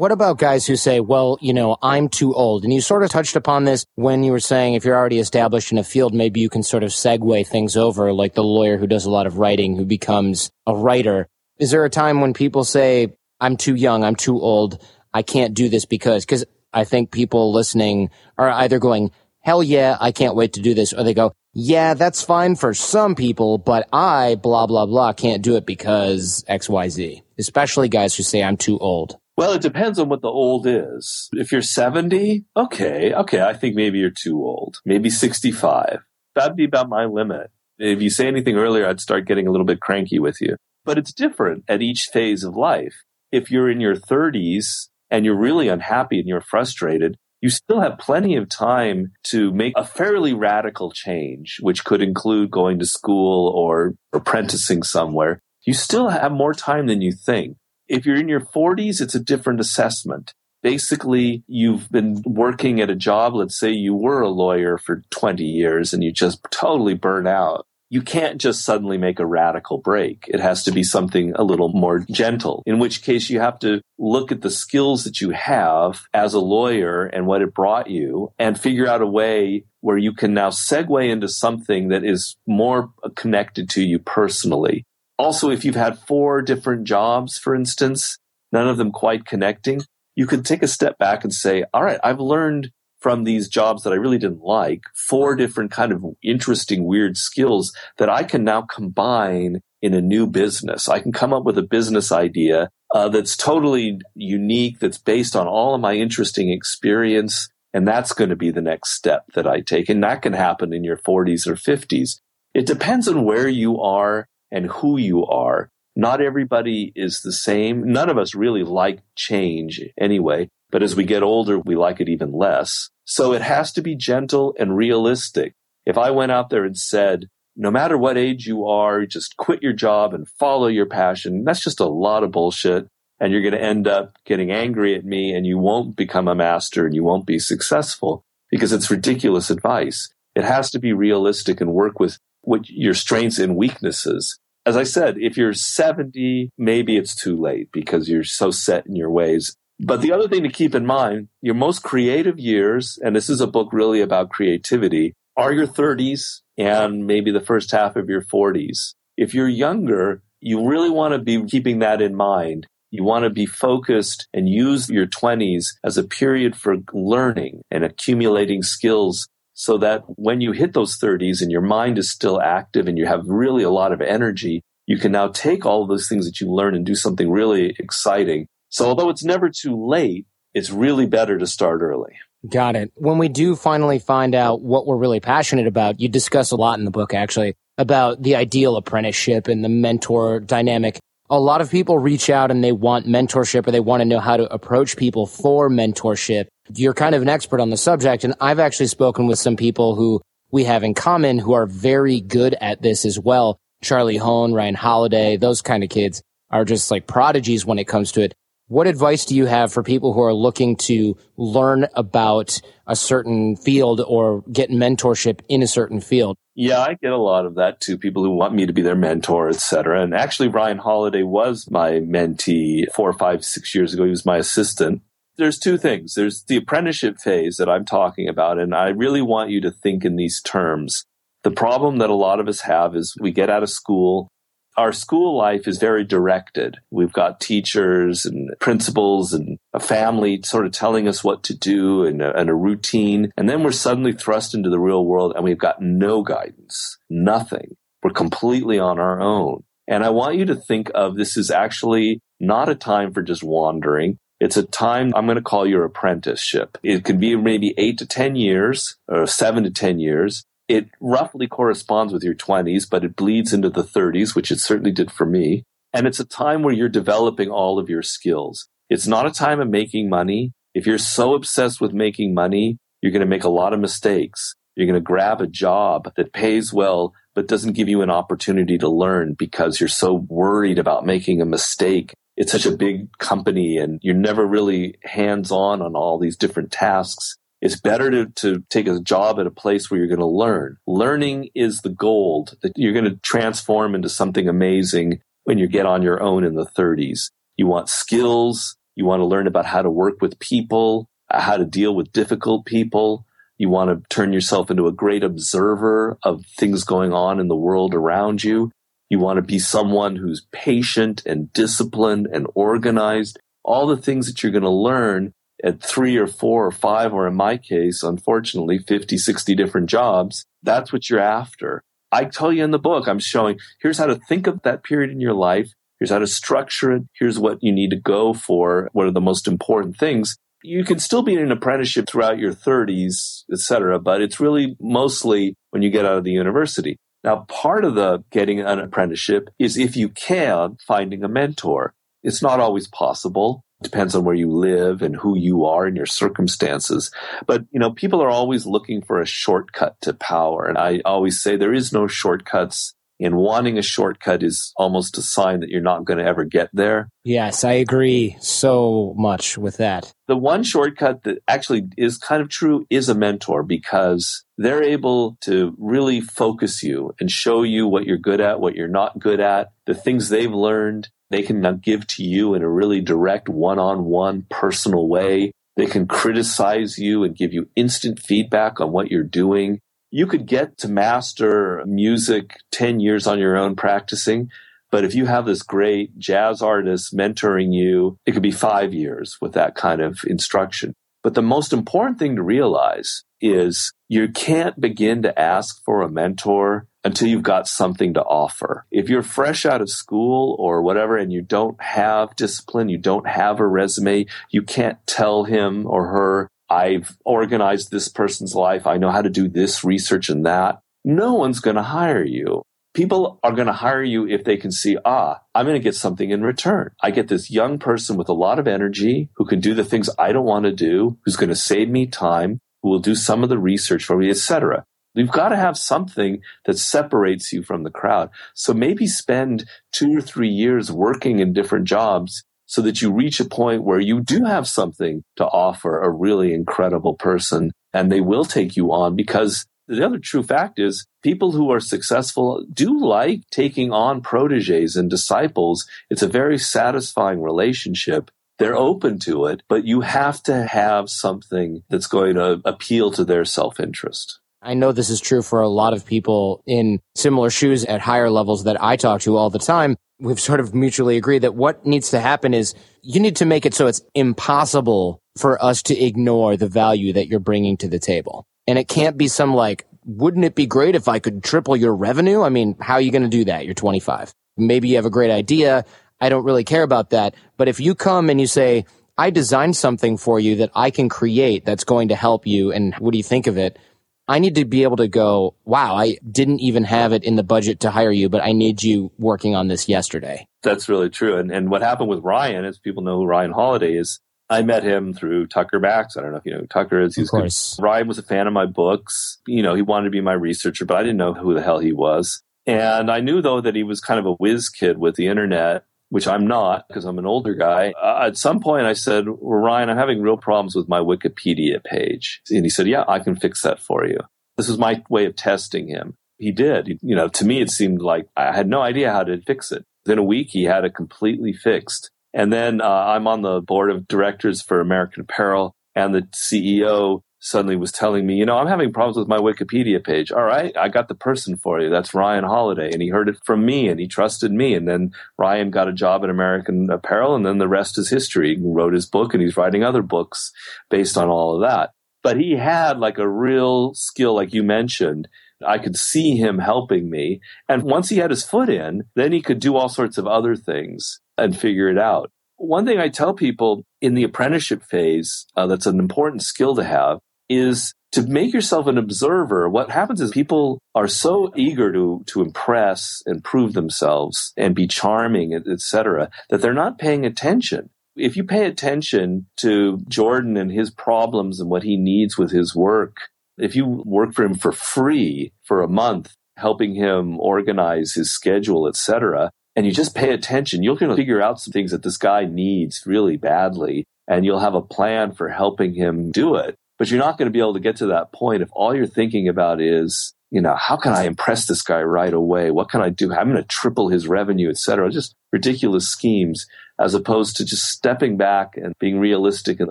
What about guys who say, well, you know, I'm too old? And you sort of touched upon this when you were saying if you're already established in a field, maybe you can sort of segue things over, like the lawyer who does a lot of writing who becomes a writer. Is there a time when people say, I'm too young, I'm too old, I can't do this because, because I think people listening are either going, hell yeah, I can't wait to do this, or they go, yeah, that's fine for some people, but I, blah, blah, blah, can't do it because XYZ, especially guys who say I'm too old.
Well, it depends on what the old is. If you're 70, okay, okay, I think maybe you're too old. Maybe 65. That'd be about my limit. If you say anything earlier, I'd start getting a little bit cranky with you but it's different at each phase of life. If you're in your 30s and you're really unhappy and you're frustrated, you still have plenty of time to make a fairly radical change, which could include going to school or apprenticing somewhere. You still have more time than you think. If you're in your 40s, it's a different assessment. Basically, you've been working at a job. Let's say you were a lawyer for 20 years and you just totally burn out you can't just suddenly make a radical break. It has to be something a little more gentle, in which case you have to look at the skills that you have as a lawyer and what it brought you and figure out a way where you can now segue into something that is more connected to you personally. Also, if you've had four different jobs, for instance, none of them quite connecting, you could take a step back and say, all right, I've learned from these jobs that I really didn't like, four different kind of interesting, weird skills that I can now combine in a new business. I can come up with a business idea uh, that's totally unique, that's based on all of my interesting experience. And that's going to be the next step that I take. And that can happen in your 40s or 50s. It depends on where you are and who you are. Not everybody is the same. None of us really like change anyway. But as we get older, we like it even less. So it has to be gentle and realistic. If I went out there and said, no matter what age you are, just quit your job and follow your passion, that's just a lot of bullshit. And you're going to end up getting angry at me and you won't become a master and you won't be successful because it's ridiculous advice. It has to be realistic and work with what your strengths and weaknesses. As I said, if you're 70, maybe it's too late because you're so set in your ways. But the other thing to keep in mind, your most creative years, and this is a book really about creativity, are your 30s and maybe the first half of your 40s. If you're younger, you really want to be keeping that in mind. You want to be focused and use your 20s as a period for learning and accumulating skills so that when you hit those 30s and your mind is still active and you have really a lot of energy, you can now take all those things that you learn and do something really exciting so although it's never too late, it's really better to start early.
Got it. When we do finally find out what we're really passionate about, you discuss a lot in the book actually about the ideal apprenticeship and the mentor dynamic. A lot of people reach out and they want mentorship or they want to know how to approach people for mentorship. You're kind of an expert on the subject. And I've actually spoken with some people who we have in common who are very good at this as well. Charlie Hoehn, Ryan Holiday, those kind of kids are just like prodigies when it comes to it. What advice do you have for people who are looking to learn about a certain field or get mentorship in a certain field?
Yeah, I get a lot of that too. People who want me to be their mentor, etc. And actually, Ryan Holiday was my mentee four, five, six years ago. He was my assistant. There's two things. There's the apprenticeship phase that I'm talking about, and I really want you to think in these terms. The problem that a lot of us have is we get out of school our school life is very directed. We've got teachers and principals and a family sort of telling us what to do and a, and a, routine. And then we're suddenly thrust into the real world and we've got no guidance, nothing. We're completely on our own. And I want you to think of this is actually not a time for just wandering. It's a time I'm going to call your apprenticeship. It could be maybe eight to 10 years or seven to 10 years it roughly corresponds with your 20s, but it bleeds into the 30s, which it certainly did for me. And it's a time where you're developing all of your skills. It's not a time of making money. If you're so obsessed with making money, you're going to make a lot of mistakes. You're going to grab a job that pays well, but doesn't give you an opportunity to learn because you're so worried about making a mistake. It's such a big company and you're never really hands on on all these different tasks. It's better to, to take a job at a place where you're going to learn. Learning is the gold that you're going to transform into something amazing when you get on your own in the 30s. You want skills. You want to learn about how to work with people, uh, how to deal with difficult people. You want to turn yourself into a great observer of things going on in the world around you. You want to be someone who's patient and disciplined and organized. All the things that you're going to learn at three or four or five, or in my case, unfortunately, 50, 60 different jobs. That's what you're after. I tell you in the book, I'm showing here's how to think of that period in your life. Here's how to structure it. Here's what you need to go for. What are the most important things? You can still be in an apprenticeship throughout your 30s, etc., but it's really mostly when you get out of the university. Now, part of the getting an apprenticeship is if you can, finding a mentor. It's not always possible. Depends on where you live and who you are and your circumstances. But, you know, people are always looking for a shortcut to power. And I always say there is no shortcuts and wanting a shortcut is almost a sign that you're not going to ever get there.
Yes, I agree so much with that.
The one shortcut that actually is kind of true is a mentor because they're able to really focus you and show you what you're good at, what you're not good at, the things they've learned. They can give to you in a really direct one on one personal way. They can criticize you and give you instant feedback on what you're doing you could get to master music 10 years on your own practicing. But if you have this great jazz artist mentoring you, it could be five years with that kind of instruction. But the most important thing to realize is you can't begin to ask for a mentor until you've got something to offer. If you're fresh out of school or whatever and you don't have discipline, you don't have a resume, you can't tell him or her, I've organized this person's life. I know how to do this research and that. No one's going to hire you. People are going to hire you if they can see, ah, I'm going to get something in return. I get this young person with a lot of energy who can do the things I don't want to do, who's going to save me time, who will do some of the research for me, etc. You've got to have something that separates you from the crowd. So maybe spend two or three years working in different jobs so that you reach a point where you do have something to offer a really incredible person and they will take you on because the other true fact is people who are successful do like taking on proteges and disciples. It's a very satisfying relationship. They're open to it, but you have to have something that's going to appeal to their self interest.
I know this is true for a lot of people in similar shoes at higher levels that I talk to all the time we've sort of mutually agreed that what needs to happen is you need to make it so it's impossible for us to ignore the value that you're bringing to the table. And it can't be some like, wouldn't it be great if I could triple your revenue? I mean, how are you going to do that? You're 25. Maybe you have a great idea. I don't really care about that. But if you come and you say, I designed something for you that I can create that's going to help you. And what do you think of it? I need to be able to go, wow, I didn't even have it in the budget to hire you, but I need you working on this yesterday.
That's really true. And, and what happened with Ryan, as people know who Ryan Holiday is, I met him through Tucker Max. I don't know if you know who Tucker is.
He's of course.
Good. Ryan was a fan of my books. You know, he wanted to be my researcher, but I didn't know who the hell he was. And I knew though that he was kind of a whiz kid with the internet which I'm not because I'm an older guy. Uh, at some point, I said, well, Ryan, I'm having real problems with my Wikipedia page. And he said, Yeah, I can fix that for you. This was my way of testing him. He did. You know, to me, it seemed like I had no idea how to fix it. Within a week, he had it completely fixed. And then uh, I'm on the board of directors for American Apparel, and the CEO suddenly was telling me, you know, I'm having problems with my Wikipedia page. All right, I got the person for you. That's Ryan Holiday. And he heard it from me and he trusted me. And then Ryan got a job at American Apparel and then the rest is history. He wrote his book and he's writing other books based on all of that. But he had like a real skill, like you mentioned. I could see him helping me. And once he had his foot in, then he could do all sorts of other things and figure it out. One thing I tell people in the apprenticeship phase uh, that's an important skill to have is to make yourself an observer. What happens is people are so eager to, to impress and prove themselves and be charming, etc., that they're not paying attention. If you pay attention to Jordan and his problems and what he needs with his work, if you work for him for free for a month, helping him organize his schedule, etc., and you just pay attention, you're going to figure out some things that this guy needs really badly, and you'll have a plan for helping him do it. But you're not going to be able to get to that point if all you're thinking about is, you know, how can I impress this guy right away? What can I do? I'm going to triple his revenue, et cetera. Just ridiculous schemes as opposed to just stepping back and being realistic and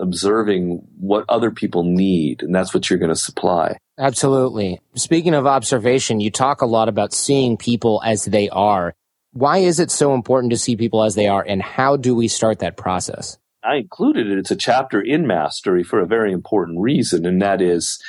observing what other people need. And that's what you're going to supply.
Absolutely. Speaking of observation, you talk a lot about seeing people as they are. Why is it so important to see people as they are and how do we start that process?
I included it. It's a chapter in mastery for a very important reason. And that is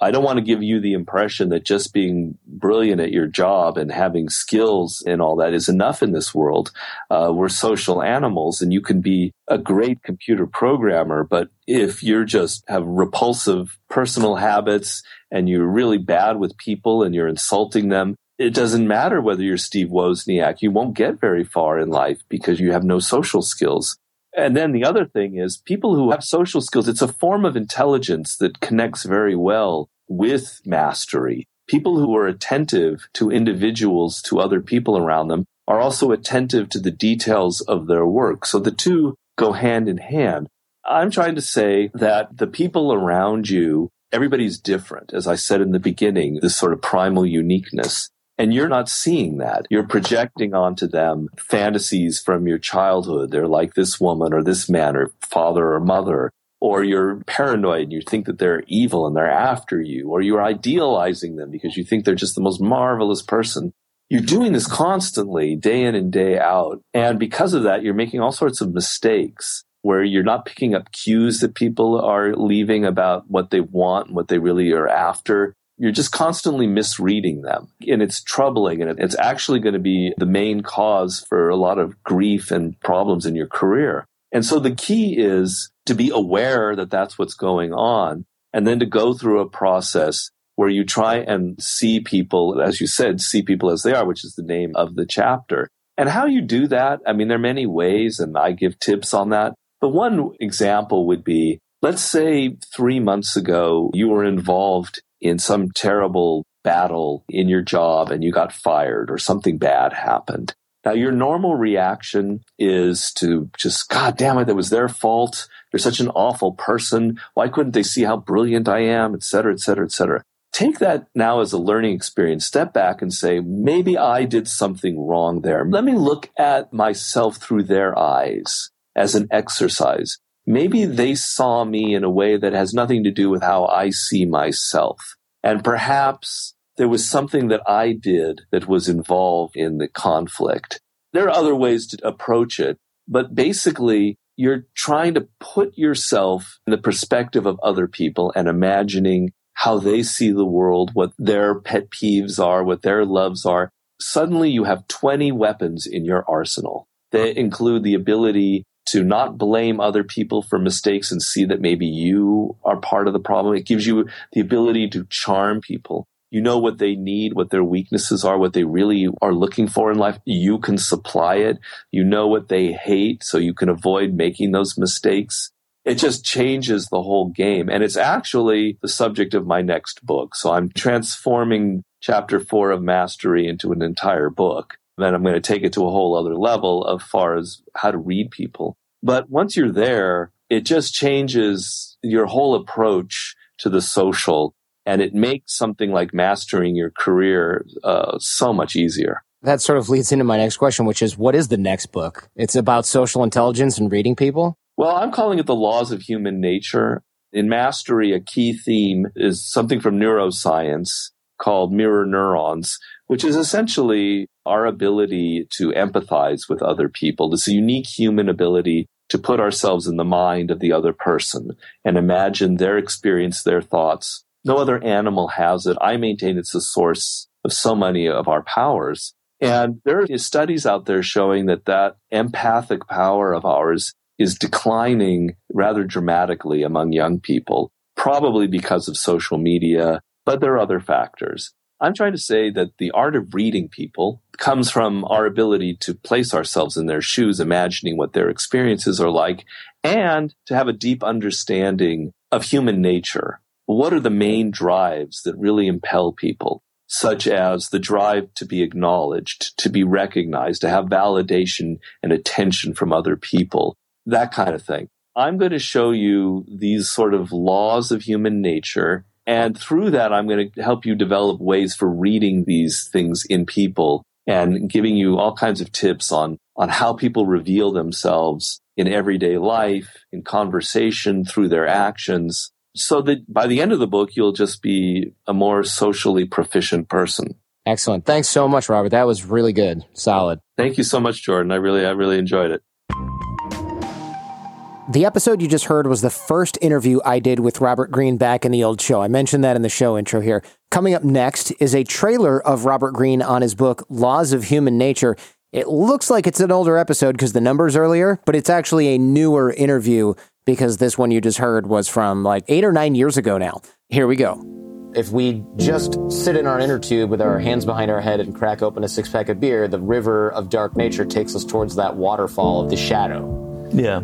I don't want to give you the impression that just being brilliant at your job and having skills and all that is enough in this world. Uh, we're social animals and you can be a great computer programmer, but if you're just have repulsive personal habits and you're really bad with people and you're insulting them, it doesn't matter whether you're Steve Wozniak. You won't get very far in life because you have no social skills. And then the other thing is people who have social skills, it's a form of intelligence that connects very well with mastery. People who are attentive to individuals, to other people around them, are also attentive to the details of their work. So the two go hand in hand. I'm trying to say that the people around you, everybody's different. As I said in the beginning, this sort of primal uniqueness. And you're not seeing that. You're projecting onto them fantasies from your childhood. They're like this woman or this man or father or mother. Or you're paranoid and you think that they're evil and they're after you. Or you're idealizing them because you think they're just the most marvelous person. You're doing this constantly, day in and day out. And because of that, you're making all sorts of mistakes where you're not picking up cues that people are leaving about what they want and what they really are after you're just constantly misreading them. And it's troubling. And it's actually going to be the main cause for a lot of grief and problems in your career. And so the key is to be aware that that's what's going on and then to go through a process where you try and see people, as you said, see people as they are, which is the name of the chapter. And how you do that, I mean, there are many ways and I give tips on that. But one example would be, let's say three months ago, you were involved in some terrible battle in your job and you got fired or something bad happened. Now, your normal reaction is to just, God damn it, that was their fault. They're such an awful person. Why couldn't they see how brilliant I am, et cetera, et cetera, et cetera. Take that now as a learning experience. Step back and say, maybe I did something wrong there. Let me look at myself through their eyes as an exercise maybe they saw me in a way that has nothing to do with how I see myself. And perhaps there was something that I did that was involved in the conflict. There are other ways to approach it, but basically you're trying to put yourself in the perspective of other people and imagining how they see the world, what their pet peeves are, what their loves are. Suddenly you have 20 weapons in your arsenal. They include the ability to not blame other people for mistakes and see that maybe you are part of the problem. It gives you the ability to charm people. You know what they need, what their weaknesses are, what they really are looking for in life. You can supply it. You know what they hate, so you can avoid making those mistakes. It just changes the whole game. And it's actually the subject of my next book. So I'm transforming chapter four of mastery into an entire book then I'm going to take it to a whole other level as far as how to read people. But once you're there, it just changes your whole approach to the social and it makes something like mastering your career uh, so much easier.
That sort of leads into my next question, which is what is the next book? It's about social intelligence and reading people?
Well, I'm calling it the laws of human nature. In mastery, a key theme is something from neuroscience called mirror neurons, which is essentially our ability to empathize with other people. This unique human ability to put ourselves in the mind of the other person and imagine their experience, their thoughts. No other animal has it. I maintain it's the source of so many of our powers. And there are studies out there showing that that empathic power of ours is declining rather dramatically among young people, probably because of social media, but there are other factors. I'm trying to say that the art of reading people comes from our ability to place ourselves in their shoes, imagining what their experiences are like, and to have a deep understanding of human nature. what are the main drives that really impel people, such as the drive to be acknowledged, to be recognized, to have validation and attention from other people, that kind of thing. I'm going to show you these sort of laws of human nature. And through that, I'm going to help you develop ways for reading these things in people and giving you all kinds of tips on, on how people reveal themselves in everyday life, in conversation, through their actions, so that by the end of the book, you'll just be a more socially proficient person.
Excellent. Thanks so much, Robert. That was really good. Solid.
Thank you so much, Jordan. I really, I really enjoyed it.
The episode you just heard was the first interview I did with Robert Greene back in the old show. I mentioned that in the show intro here. Coming up next is a trailer of Robert Greene on his book, Laws of Human Nature. It looks like it's an older episode because the number's earlier, but it's actually a newer interview because this one you just heard was from like eight or nine years ago now. Here we go. If we just sit in our inner tube with our hands behind our head and crack open a six pack of beer, the river of dark nature takes us towards that waterfall of the shadow.
Yeah.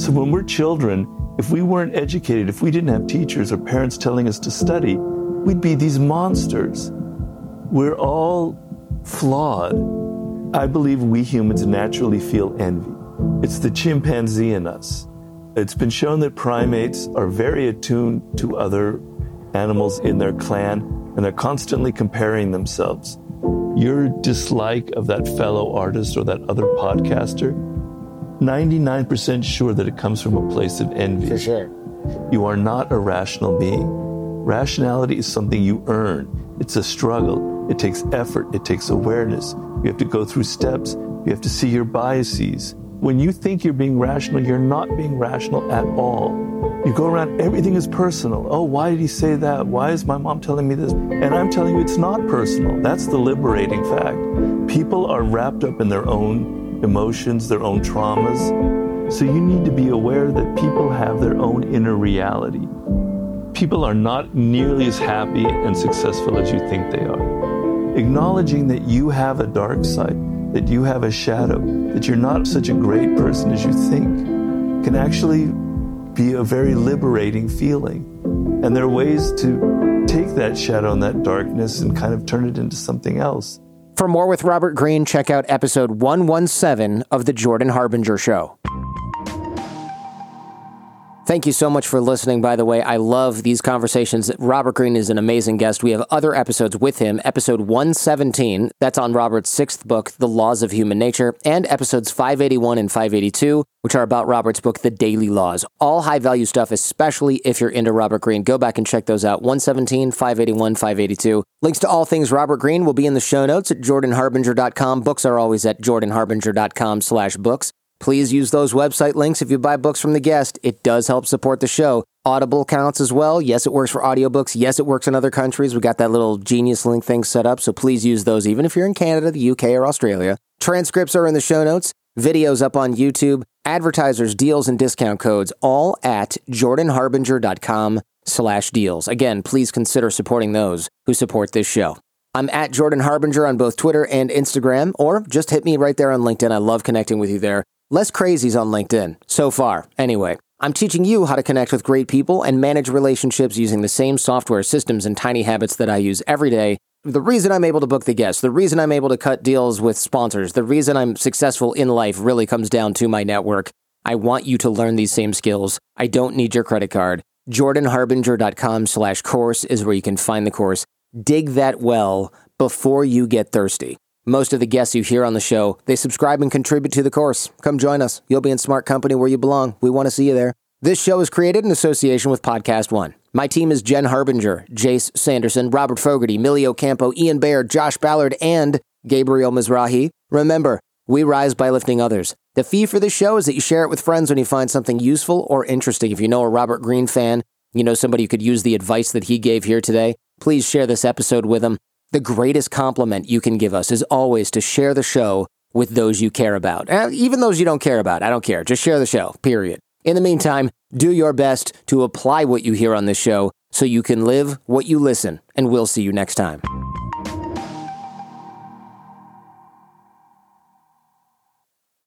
So when we're children, if we weren't educated, if we didn't have teachers or parents telling us to study, we'd be these monsters. We're all flawed. I believe we humans naturally feel envy. It's the chimpanzee in us. It's been shown that primates are very attuned to other animals in their clan and they're constantly comparing themselves. Your dislike of that fellow artist or that other podcaster 99% sure that it comes from a place of envy.
For sure.
You are not a rational being. Rationality is something you earn. It's a struggle. It takes effort. It takes awareness. You have to go through steps. You have to see your biases. When you think you're being rational, you're not being rational at all. You go around, everything is personal. Oh, why did he say that? Why is my mom telling me this? And I'm telling you, it's not personal. That's the liberating fact. People are wrapped up in their own emotions, their own traumas. So you need to be aware that people have their own inner reality. People are not nearly as happy and successful as you think they are. Acknowledging that you have a dark side, that you have a shadow, that you're not such a great person as you think, can actually be a very liberating feeling. And there are ways to take that shadow and that darkness and kind of turn it into something else.
For more with Robert Greene, check out episode 117 of The Jordan Harbinger Show. Thank you so much for listening, by the way. I love these conversations. Robert Greene is an amazing guest. We have other episodes with him. Episode 117, that's on Robert's sixth book, The Laws of Human Nature, and episodes 581 and 582, which are about Robert's book, The Daily Laws. All high value stuff, especially if you're into Robert Greene. Go back and check those out 117, 581, 582. Links to all things Robert Greene will be in the show notes at jordanharbinger.com. Books are always at jordanharbinger.com slash books. Please use those website links if you buy books from the guest. It does help support the show. Audible counts as well. Yes, it works for audiobooks. Yes, it works in other countries. We got that little genius link thing set up, so please use those even if you're in Canada, the UK, or Australia. Transcripts are in the show notes, videos up on YouTube, advertisers, deals, and discount codes all at jordanharbinger.com slash deals. Again, please consider supporting those who support this show. I'm at Jordan Harbinger on both Twitter and Instagram, or just hit me right there on LinkedIn. I love connecting with you there. Less crazies on LinkedIn, so far, anyway. I'm teaching you how to connect with great people and manage relationships using the same software systems and tiny habits that I use every day. The reason I'm able to book the guests, the reason I'm able to cut deals with sponsors, the reason I'm successful in life really comes down to my network. I want you to learn these same skills. I don't need your credit card. JordanHarbinger.com slash course is where you can find the course. Dig that well before you get thirsty. Most of the guests you hear on the show, they subscribe and contribute to the course. Come join us. You'll be in smart company where you belong. We want to see you there. This show is created in association with Podcast One. My team is Jen Harbinger, Jace Sanderson, Robert Fogarty, Millie Ocampo, Ian Baird, Josh Ballard, and Gabriel Mizrahi. Remember, we rise by lifting others. The fee for this show is that you share it with friends when you find something useful or interesting. If you know a Robert Greene fan, you know somebody who could use the advice that he gave here today, please share this episode with them. The greatest compliment you can give us is always to share the show with those you care about. Uh, even those you don't care about, I don't care. Just share the show, period. In the meantime, do your best to apply what you hear on this show so you can live what you listen, and we'll see you next time.